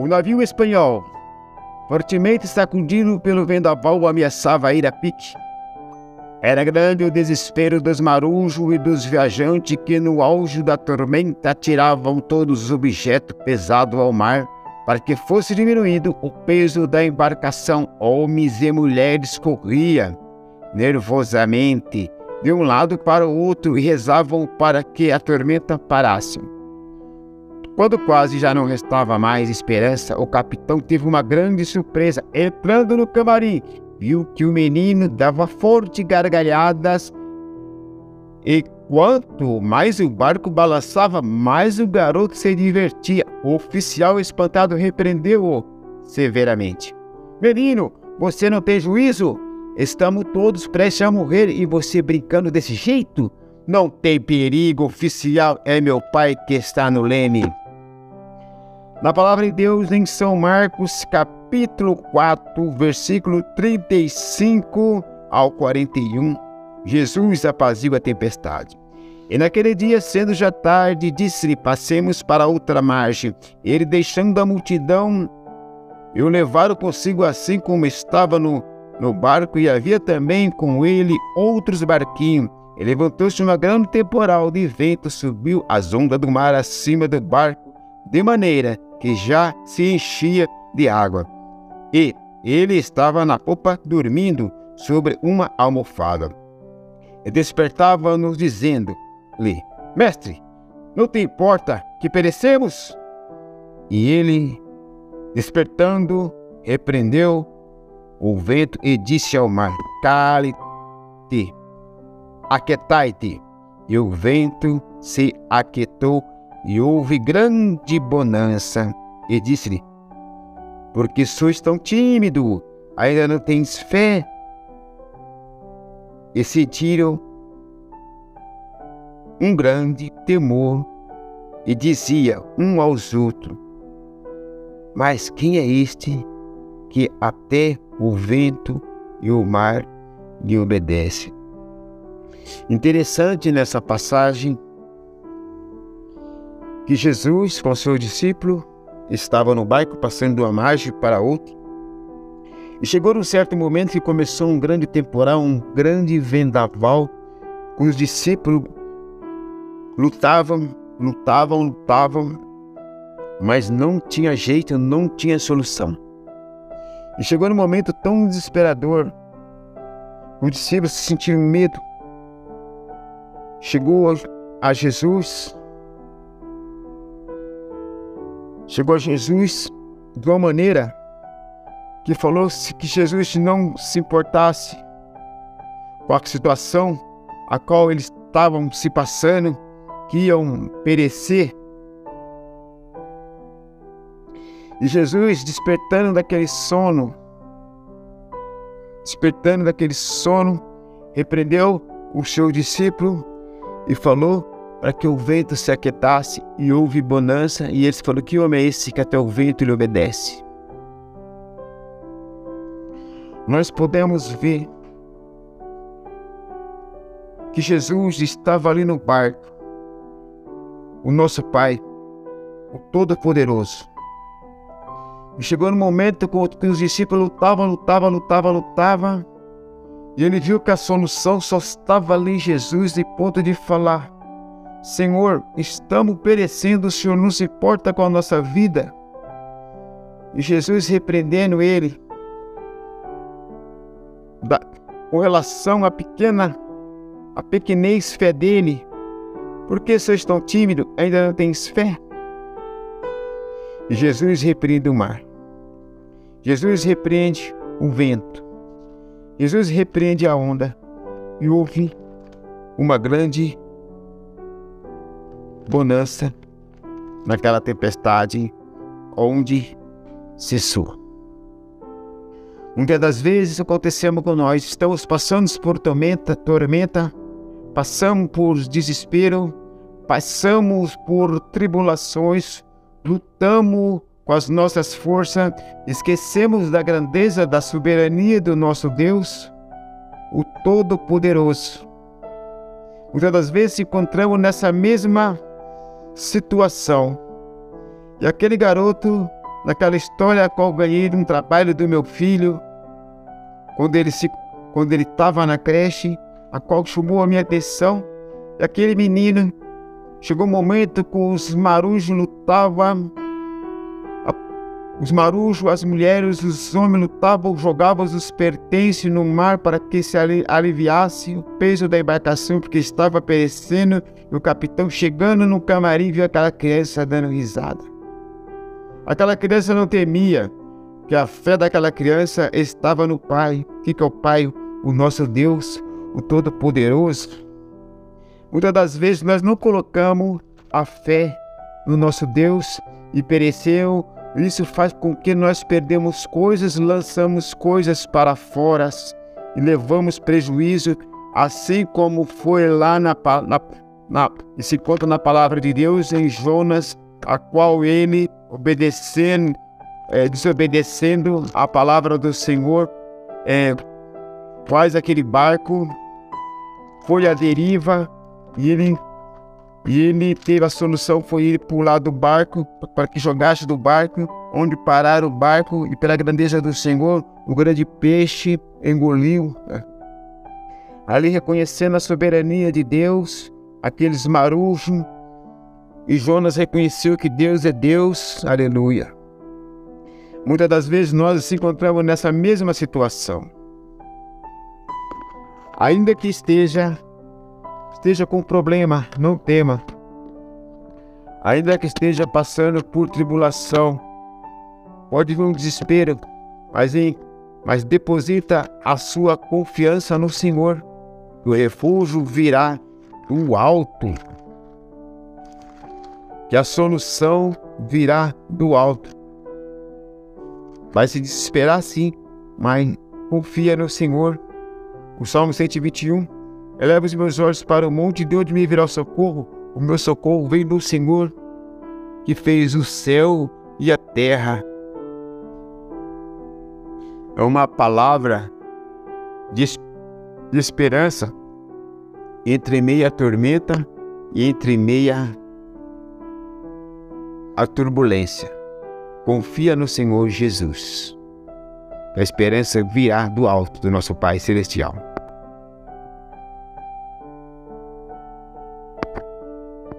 O navio espanhol, fortemente sacudido pelo vendaval, ameaçava ir a pique. Era grande o desespero dos marujos e dos viajantes que, no auge da tormenta, tiravam todos os objetos pesados ao mar para que fosse diminuído o peso da embarcação. Homens e mulheres corriam nervosamente de um lado para o outro e rezavam para que a tormenta parasse. Quando quase já não restava mais esperança, o capitão teve uma grande surpresa. Entrando no camarim, viu que o menino dava fortes gargalhadas e quanto mais o barco balançava, mais o garoto se divertia. O oficial espantado repreendeu-o severamente. Menino, você não tem juízo? Estamos todos prestes a morrer e você brincando desse jeito? Não tem perigo, oficial, é meu pai que está no leme. Na palavra de Deus em São Marcos, capítulo 4, versículo 35 ao 41, Jesus apazigua a tempestade. E naquele dia, sendo já tarde, disse-lhe: Passemos para outra margem. Ele, deixando a multidão, e o levaram consigo assim como estava no, no barco, e havia também com ele outros barquinhos. E levantou-se uma grande temporal de vento, subiu as ondas do mar acima do barco, de maneira que já se enchia de água. E ele estava na popa dormindo sobre uma almofada. E despertava-nos dizendo-lhe: Mestre, não te importa que perecemos? E ele, despertando, repreendeu o vento e disse ao mar: Cale-te, aquetai-te. E o vento se aquietou e houve grande bonança. E disse-lhe: Porque sois tão tímido, ainda não tens fé? E sentiram um grande temor e dizia um aos outros: Mas quem é este que até o vento e o mar lhe obedecem? Interessante nessa passagem que Jesus, com seu discípulo, estava no barco passando de uma margem para outra. E chegou um certo momento que começou um grande temporal, um grande vendaval, com os discípulos lutavam, lutavam, lutavam, mas não tinha jeito, não tinha solução. E chegou num momento tão desesperador, os discípulos sentiram medo. Chegou a Jesus chegou Jesus de uma maneira que falou que Jesus não se importasse com a situação a qual eles estavam se passando, que iam perecer. E Jesus, despertando daquele sono, despertando daquele sono, repreendeu o seu discípulo e falou para que o vento se aquietasse e houve bonança, e eles falaram: Que homem é esse que até o vento lhe obedece? Nós podemos ver que Jesus estava ali no barco, o nosso Pai, o Todo-Poderoso. E chegou no momento que os discípulos lutavam, lutavam, lutavam, lutavam, e ele viu que a solução só estava ali em Jesus, e ponto de falar: Senhor, estamos perecendo, o Senhor não se importa com a nossa vida. E Jesus repreendendo ele, da, com relação à pequena, a pequenez fé dele, por que sois tão tímido, ainda não tens fé? Jesus repreende o mar. Jesus repreende o vento. Jesus repreende a onda. E houve uma grande bonança naquela tempestade onde cessou. Muitas das vezes acontecemos com nós, estamos passando por tormenta, tormenta, passamos por desespero, passamos por tribulações, lutamos com as nossas forças, esquecemos da grandeza da soberania do nosso Deus, o Todo-Poderoso. Muitas das vezes encontramos nessa mesma situação. E aquele garoto naquela história a qual ganhei de um trabalho do meu filho, quando ele se quando ele estava na creche, a qual chamou a minha atenção. E aquele menino chegou um momento que os marujos lutavam, os marujos, as mulheres, os homens lutavam, jogavam os pertences no mar para que se aliviasse o peso da embarcação, porque estava perecendo. E o capitão, chegando no camarim, viu aquela criança dando risada. Aquela criança não temia, que a fé daquela criança estava no Pai. Que é o Pai? O nosso Deus, o Todo-Poderoso. Muitas das vezes nós não colocamos a fé no nosso Deus e pereceu. Isso faz com que nós perdemos coisas, lançamos coisas para fora e levamos prejuízo, assim como foi lá na, na, na se conta na palavra de Deus em Jonas, a qual ele obedecendo é, desobedecendo a palavra do Senhor, é, faz aquele barco, foi à deriva e ele, e ele teve a solução, foi ele pular do barco, para que jogasse do barco, onde parar o barco e pela grandeza do Senhor, o grande peixe engoliu. Né? Ali reconhecendo a soberania de Deus, aqueles marujos, e Jonas reconheceu que Deus é Deus, aleluia. Muitas das vezes nós nos encontramos nessa mesma situação. Ainda que esteja esteja com problema, não tema. Ainda que esteja passando por tribulação, pode vir um desespero, mas, em, mas deposita a sua confiança no Senhor. O refúgio virá do alto. Que a solução virá do alto. Vai se desesperar sim, mas confia no Senhor. O Salmo 121. Eleva os meus olhos para o monte de onde me virá o socorro. O meu socorro vem do Senhor, que fez o céu e a terra. É uma palavra de, de esperança entre meia tormenta e entre meia a turbulência. Confia no Senhor Jesus. A esperança virá do alto do nosso Pai Celestial.